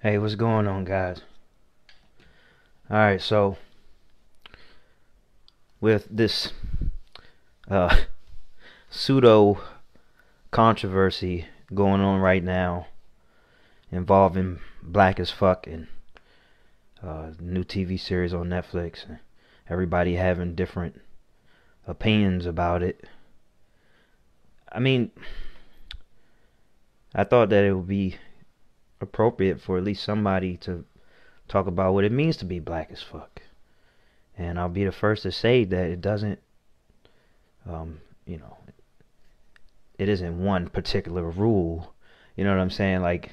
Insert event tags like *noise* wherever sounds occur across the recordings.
Hey, what's going on, guys? Alright, so with this uh, *laughs* pseudo controversy going on right now involving Black as Fuck and uh, new TV series on Netflix, and everybody having different opinions about it. I mean, I thought that it would be appropriate for at least somebody to talk about what it means to be black as fuck. And I'll be the first to say that it doesn't, um, you know, it isn't one particular rule. You know what I'm saying? Like,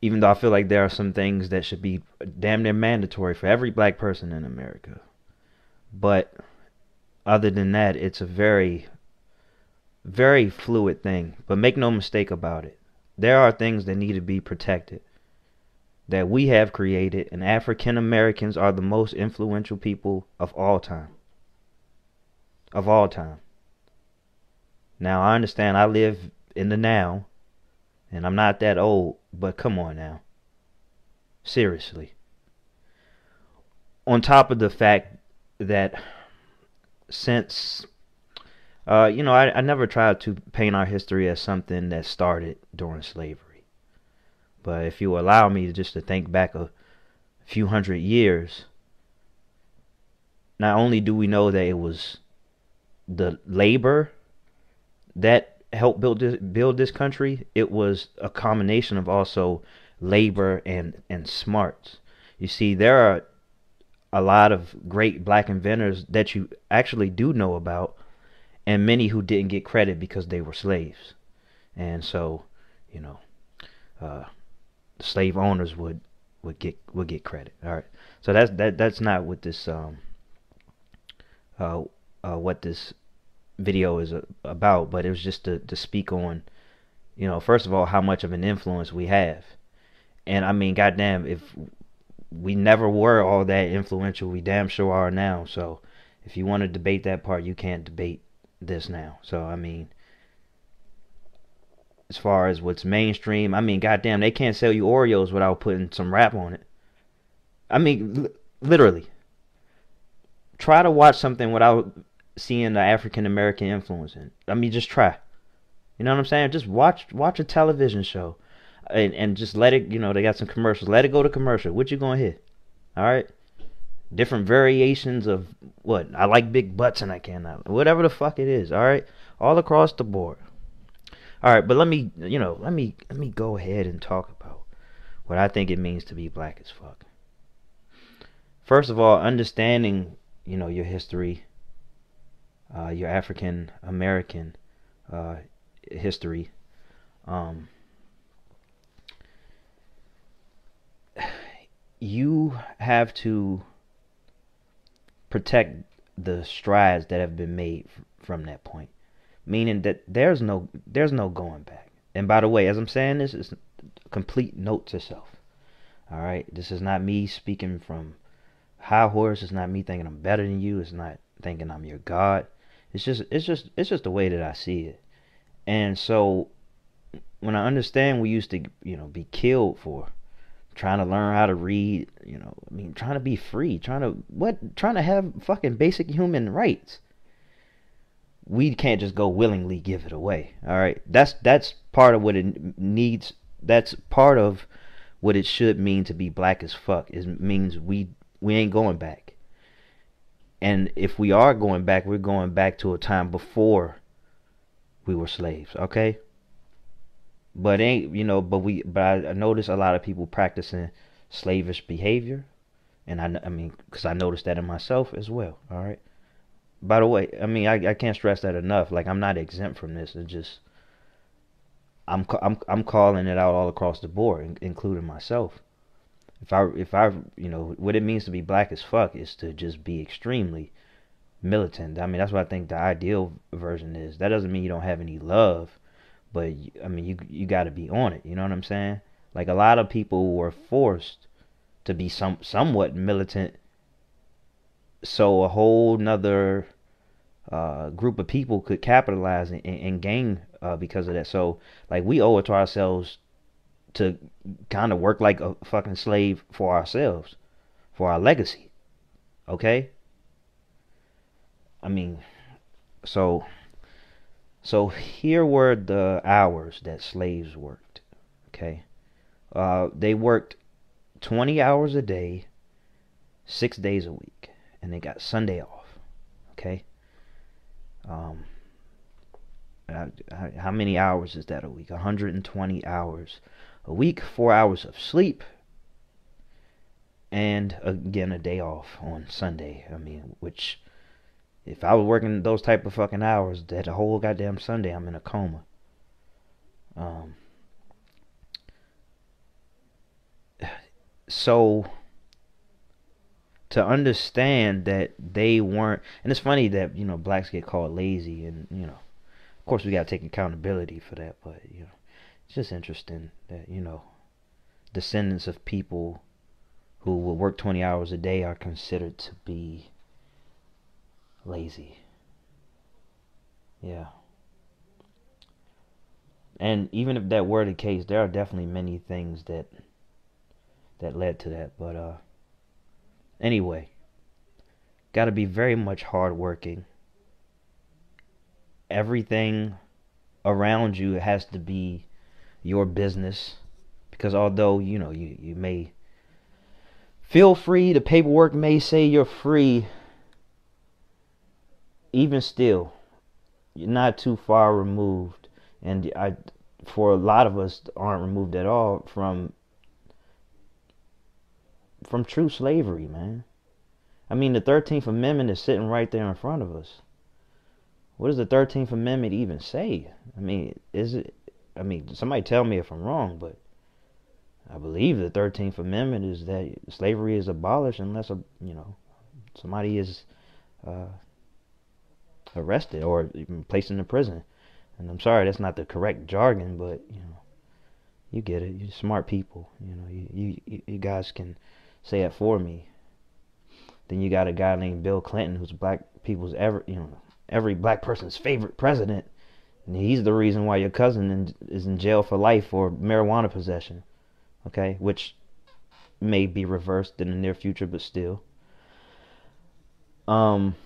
even though I feel like there are some things that should be damn near mandatory for every black person in America. But other than that, it's a very, very fluid thing. But make no mistake about it. There are things that need to be protected that we have created, and African Americans are the most influential people of all time. Of all time. Now, I understand I live in the now, and I'm not that old, but come on now. Seriously. On top of the fact that since, uh, you know, I, I never tried to paint our history as something that started during slavery. But if you allow me just to think back a few hundred years, not only do we know that it was the labor that helped build this, build this country, it was a combination of also labor and and smarts. You see, there are a lot of great black inventors that you actually do know about, and many who didn't get credit because they were slaves. And so, you know, uh, slave owners would would get would get credit. All right. So that's that that's not what this um uh, uh what this video is about, but it was just to to speak on you know, first of all, how much of an influence we have. And I mean, goddamn, if we never were all that influential, we damn sure are now. So if you want to debate that part, you can't debate this now. So I mean, as far as what's mainstream. I mean, goddamn, they can't sell you Oreos without putting some rap on it. I mean, literally. Try to watch something without seeing the African American influence in. I mean, just try. You know what I'm saying? Just watch watch a television show, and and just let it. You know, they got some commercials. Let it go to commercial. What you gonna hit? All right. Different variations of what I like big butts and I cannot. Whatever the fuck it is. All right. All across the board. All right, but let me, you know, let me let me go ahead and talk about what I think it means to be black as fuck. First of all, understanding, you know, your history, uh, your African American uh, history. Um, *sighs* you have to protect the strides that have been made from that point meaning that there's no there's no going back. And by the way, as I'm saying this, it's a complete note to self. All right, this is not me speaking from high horse. It's not me thinking I'm better than you. It's not thinking I'm your god. It's just it's just it's just the way that I see it. And so when I understand we used to you know be killed for trying to learn how to read, you know, I mean trying to be free, trying to what trying to have fucking basic human rights we can't just go willingly give it away. All right, that's that's part of what it needs. That's part of what it should mean to be black as fuck. It means we we ain't going back. And if we are going back, we're going back to a time before we were slaves. Okay. But ain't you know? But we but I, notice a lot of people practicing slavish behavior, and I I mean because I noticed that in myself as well. All right by the way, I mean I, I can't stress that enough. Like I'm not exempt from this. It's just I'm I'm I'm calling it out all across the board, including myself. If I if I you know what it means to be black as fuck is to just be extremely militant. I mean that's what I think the ideal version is. That doesn't mean you don't have any love, but I mean you you got to be on it. You know what I'm saying? Like a lot of people were forced to be some somewhat militant so a whole nother uh, group of people could capitalize and, and gain uh, because of that. So like we owe it to ourselves to kind of work like a fucking slave for ourselves, for our legacy. Okay? I mean, so so here were the hours that slaves worked. Okay? Uh, they worked 20 hours a day, 6 days a week, and they got Sunday off. Okay? Um how many hours is that a week? 120 hours a week, 4 hours of sleep, and again a day off on Sunday. I mean, which if I was working those type of fucking hours, that whole goddamn Sunday I'm in a coma. Um. So to understand that they weren't, and it's funny that you know blacks get called lazy, and you know, of course we got to take accountability for that, but you know, it's just interesting that you know, descendants of people who will work 20 hours a day are considered to be lazy. Yeah. And even if that were the case, there are definitely many things that that led to that. But uh anyway, gotta be very much hardworking. Everything around you has to be your business. Because although, you know, you, you may feel free, the paperwork may say you're free, even still, you're not too far removed, and I, for a lot of us, aren't removed at all from from true slavery, man. I mean, the Thirteenth Amendment is sitting right there in front of us. What does the Thirteenth Amendment even say? I mean, is it? I mean, somebody tell me if I'm wrong, but I believe the Thirteenth Amendment is that slavery is abolished unless a you know somebody is uh, arrested or even placed into prison. And I'm sorry, that's not the correct jargon, but you know, you get it. You're smart people. You know, you you you guys can say it for me. Then you got a guy named Bill Clinton, who's black people's ever you know every black person's favorite president, and he's the reason why your cousin in, is in jail for life for marijuana possession. Okay, which may be reversed in the near future, but still. Um,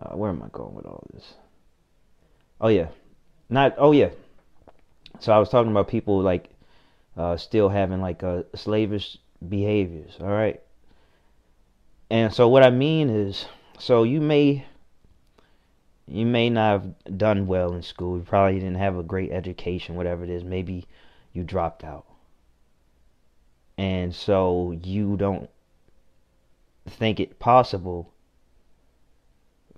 uh, where am I going with all this? Oh yeah, not oh yeah. So I was talking about people like uh, still having like uh, slavish behaviors. All right, and so what I mean is, so you may you may not have done well in school. You probably didn't have a great education, whatever it is. Maybe you dropped out, and so you don't think it possible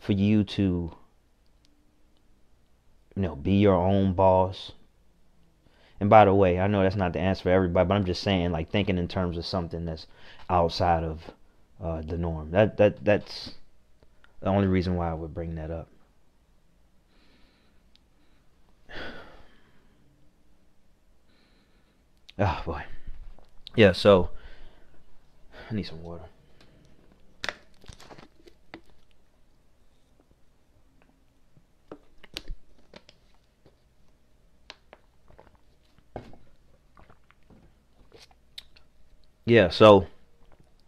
for you to you know be your own boss. And by the way i know that's not the answer for everybody but i'm just saying like thinking in terms of something that's outside of uh, the norm. That that that's the only reason why i would bring that up. Oh *sighs* boy. Yeah so i need some water yeah, so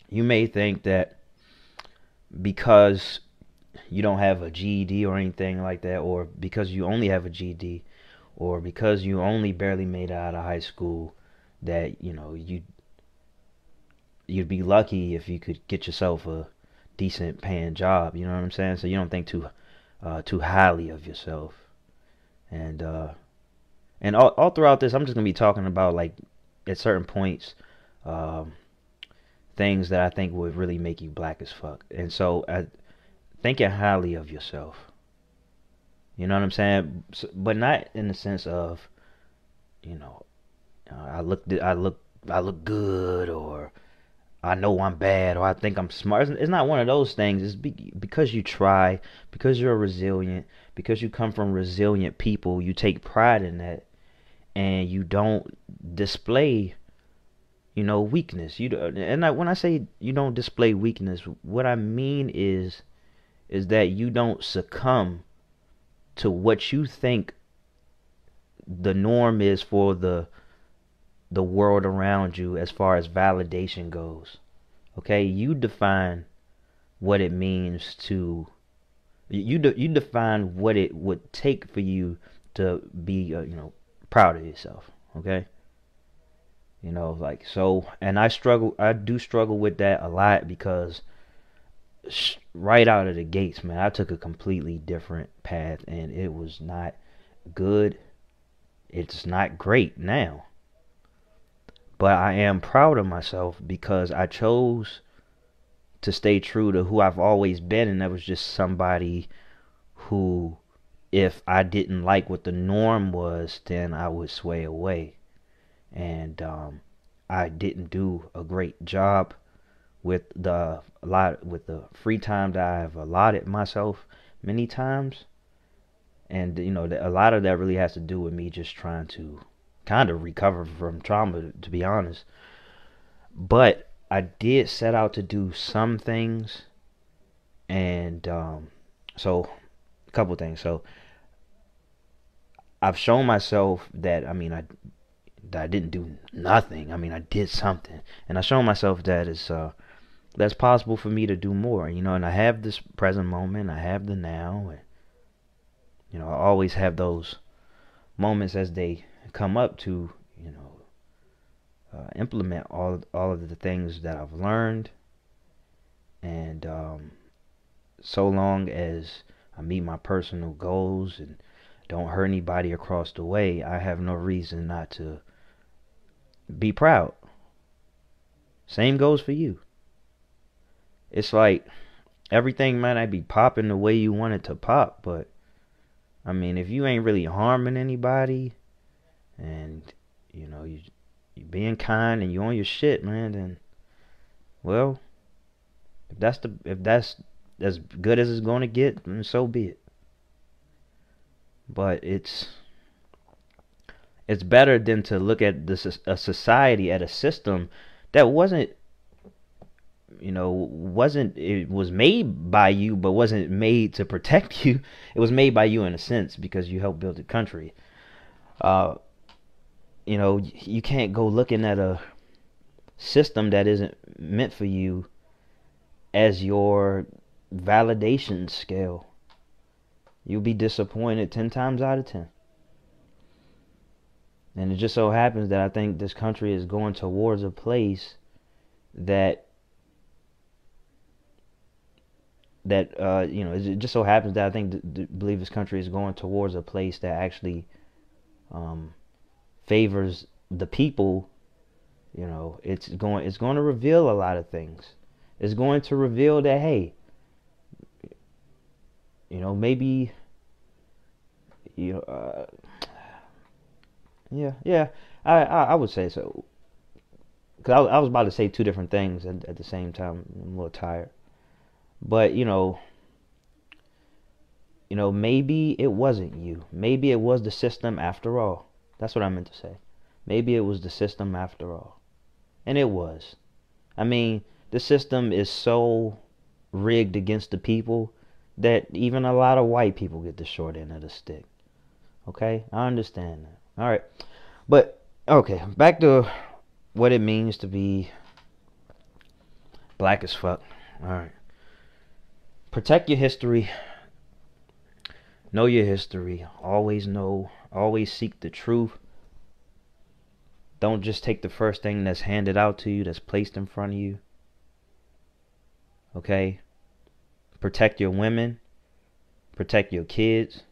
you may think that because you don't have a GED or anything like that, or because you only have a GED, or because you only barely made it out of high school, that you know you you'd be lucky if you could get yourself a decent paying job. You know what I'm saying? So you don't think too uh, too highly of yourself, and uh, and all, all throughout this, I'm just gonna be talking about like at certain points um, things that I think would really make you black as fuck. And so, uh, thinking highly of yourself. You know what I'm saying? But not in the sense of, you know, uh, I look, I look, I look good, or I know I'm bad, or I think I'm smart. It's not one of those things. It's because you try, because you're resilient, because you come from resilient people. You take pride in that, and you don't display you know weakness. You and I, when i say you don't display weakness what i mean is is that you don't succumb to what you think the norm is for the the world around you as far as validation goes. Okay, you define what it means to you de- you define what it would take for you to be uh, you know proud of yourself. Okay you know like so and i struggle i do struggle with that a lot because right out of the gates man i took a completely different path and it was not good it's not great now but i am proud of myself because i chose to stay true to who I've always been, and that was just somebody who, if I didn't like what the norm was, then I would sway away. And um, I didn't do a great job with the lot with the free time that I have allotted myself many times. And you know, a lot of that really has to do with me just trying to kind of recover from trauma, to be honest. But I did set out to do some things, and um, so a couple things. So I've shown myself that I mean I that I didn't do nothing. I mean I did something, and I shown myself that it's uh, that's possible for me to do more. You know, and I have this present moment. I have the now, and you know I always have those moments as they come up to you know uh, implement all all of the things that I've learned, and um, so long as I meet my personal goals and don't hurt anybody across the way, I have no reason not to be proud. Same goes for you. It's like everything might not be popping the way you want it to pop, but I mean, if you ain't really harming anybody and you know, you you being kind and you on your shit, man, then well, if that's the if that's as good as it's going to get, then so be it. But it's it's better than to look at this a society at a system that wasn't you know wasn't it was made by you but wasn't made to protect *laughs* you it was made by you in a sense because you helped build the country uh you know, you can't go looking at a system that isn't meant for you as your validation scale. You'll be disappointed 10 times out of 10. And it just so happens that I think this country is going towards a place that that uh, you know it just so happens that I think th- believe this country is going towards a place that actually um, favors the people, you know, it's going it's going to reveal a lot of things. It's going to reveal that hey, you know, maybe you know, uh, yeah, yeah, I, I, I would say so. Cause I, I was about to say two different things at, at the same time. I'm a little tired, but you know, you know, maybe it wasn't you. Maybe it was the system after all. That's what I meant to say. Maybe it was the system after all. And it was. I mean, the system is so rigged against the people that even a lot of white people get the short end of the stick. Okay? I understand that. All right. But, okay, back to what it means to be black as fuck. All right. Protect your history. Know your history. Always know Always seek the truth. Don't just take the first thing that's handed out to you, that's placed in front of you. Okay? Protect your women. Protect your kids.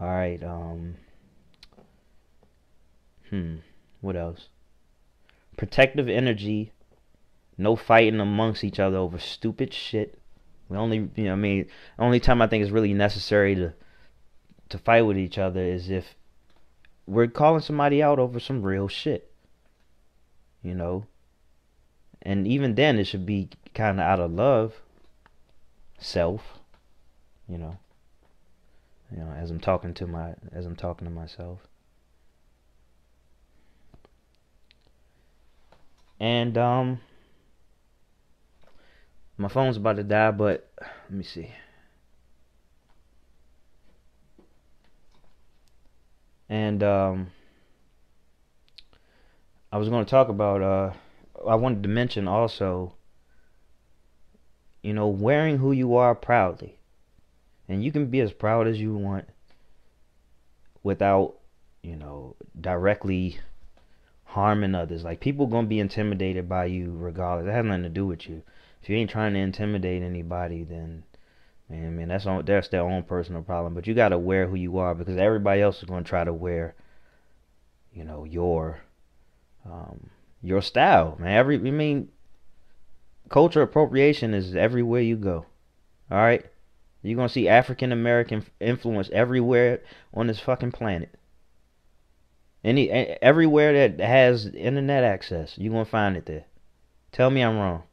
Alright, um. Hmm. What else? Protective energy. No fighting amongst each other over stupid shit. We only, you know, I mean, only time I think it's really necessary to to fight with each other is if we're calling somebody out over some real shit. You know? And even then, it should be kind of out of love, self, you know. You know, as I'm talking to my, as I'm talking to myself. And um, my phone's about to die, but let me see. And um, I was going to talk about. Uh, I wanted to mention also. You know, wearing who you are proudly, and you can be as proud as you want without, you know, directly harming others. Like people gonna be intimidated by you regardless. It has nothing to do with you. If you ain't trying to intimidate anybody, then man, man, that's on that's their own personal problem. But you gotta wear who you are because everybody else is gonna try to wear, you know, your um, your style, man. Every I mean, culture appropriation is everywhere you go. All right, you're gonna see African American influence everywhere on this fucking planet. Any everywhere that has internet access, you're gonna find it there. Tell me I'm wrong.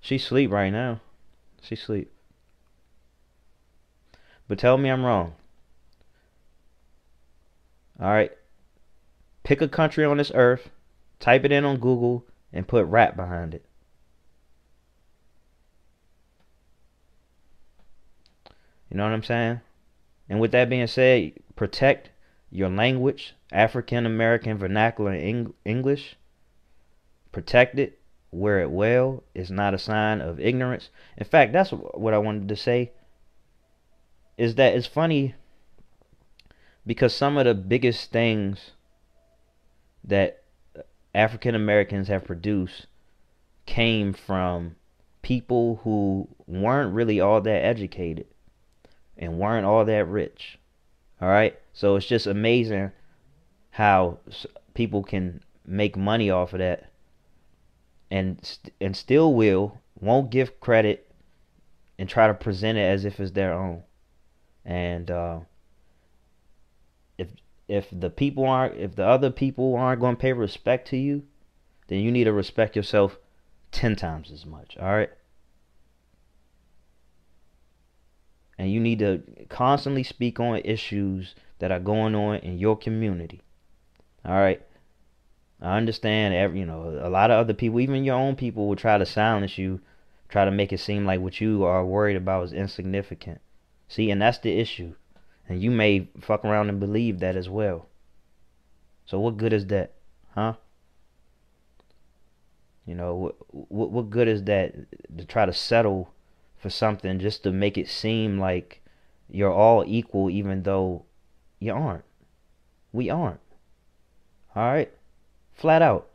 She sleep right now. She sleep. But tell me I'm wrong. All right. Pick a country on this earth, type it in on Google, and put rap behind it. You know what I'm saying? And with that being said, protect your language, African American vernacular Eng- English. Protect it, wear it well. It's not a sign of ignorance. In fact, that's what I wanted to say. Is that it's funny because some of the biggest things that African Americans have produced came from people who weren't really all that educated and weren't all that rich. All right? So it's just amazing how people can make money off of that and and still will won't give credit and try to present it as if it's their own. And uh, if if the people aren't if the other people aren't going to pay respect to you, then you need to respect yourself 10 times as much, all right? And you need to constantly speak on issues that are going on in your community. All right? I understand every, you know, a lot of other people, even your own people will try to silence you, try to make it seem like what you are worried about is insignificant. See, and that's the issue. And you may fuck around and believe that as well. So what good is that? Huh? You know, what what, what good is that to try to settle for something just to make it seem like you're all equal even though you aren't. We aren't. All right? Flat out.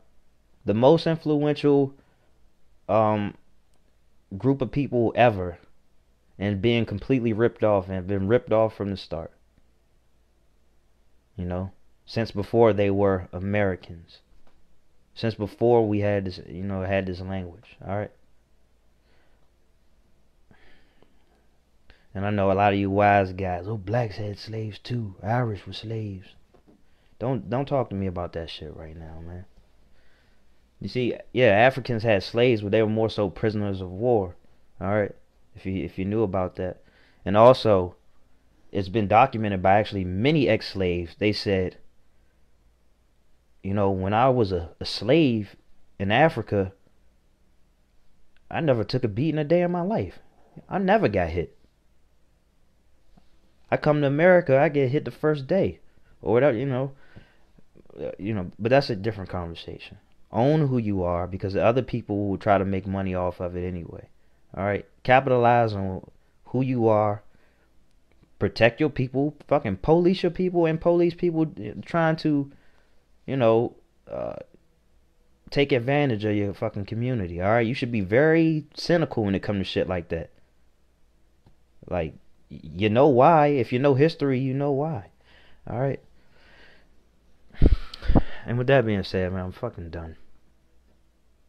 The most influential um group of people ever and being completely ripped off and been ripped off from the start. You know, since before they were Americans. Since before we had this, you know, had this language. All right. And I know a lot of you wise guys, oh, blacks had slaves too. Irish were slaves. Don't don't talk to me about that shit right now, man. You see, yeah, Africans had slaves, but they were more so prisoners of war. All right if you if you knew about that. And also, it's been documented by actually many ex-slaves. They said, you know, when I was a, a slave in Africa, I never took a beating a day in my life. I never got hit. I come to America, I get hit the first day, or whatever, you know. You know, but that's a different conversation. Own who you are because the other people will try to make money off of it anyway. All right, capitalize on who you are. Protect your people. Fucking police your people and police people trying to, you know, uh, take advantage of your fucking community. All right, you should be very cynical when it comes to shit like that. Like, you know why. If you know history, you know why. All right. *sighs* And with that being said, man, I'm fucking done.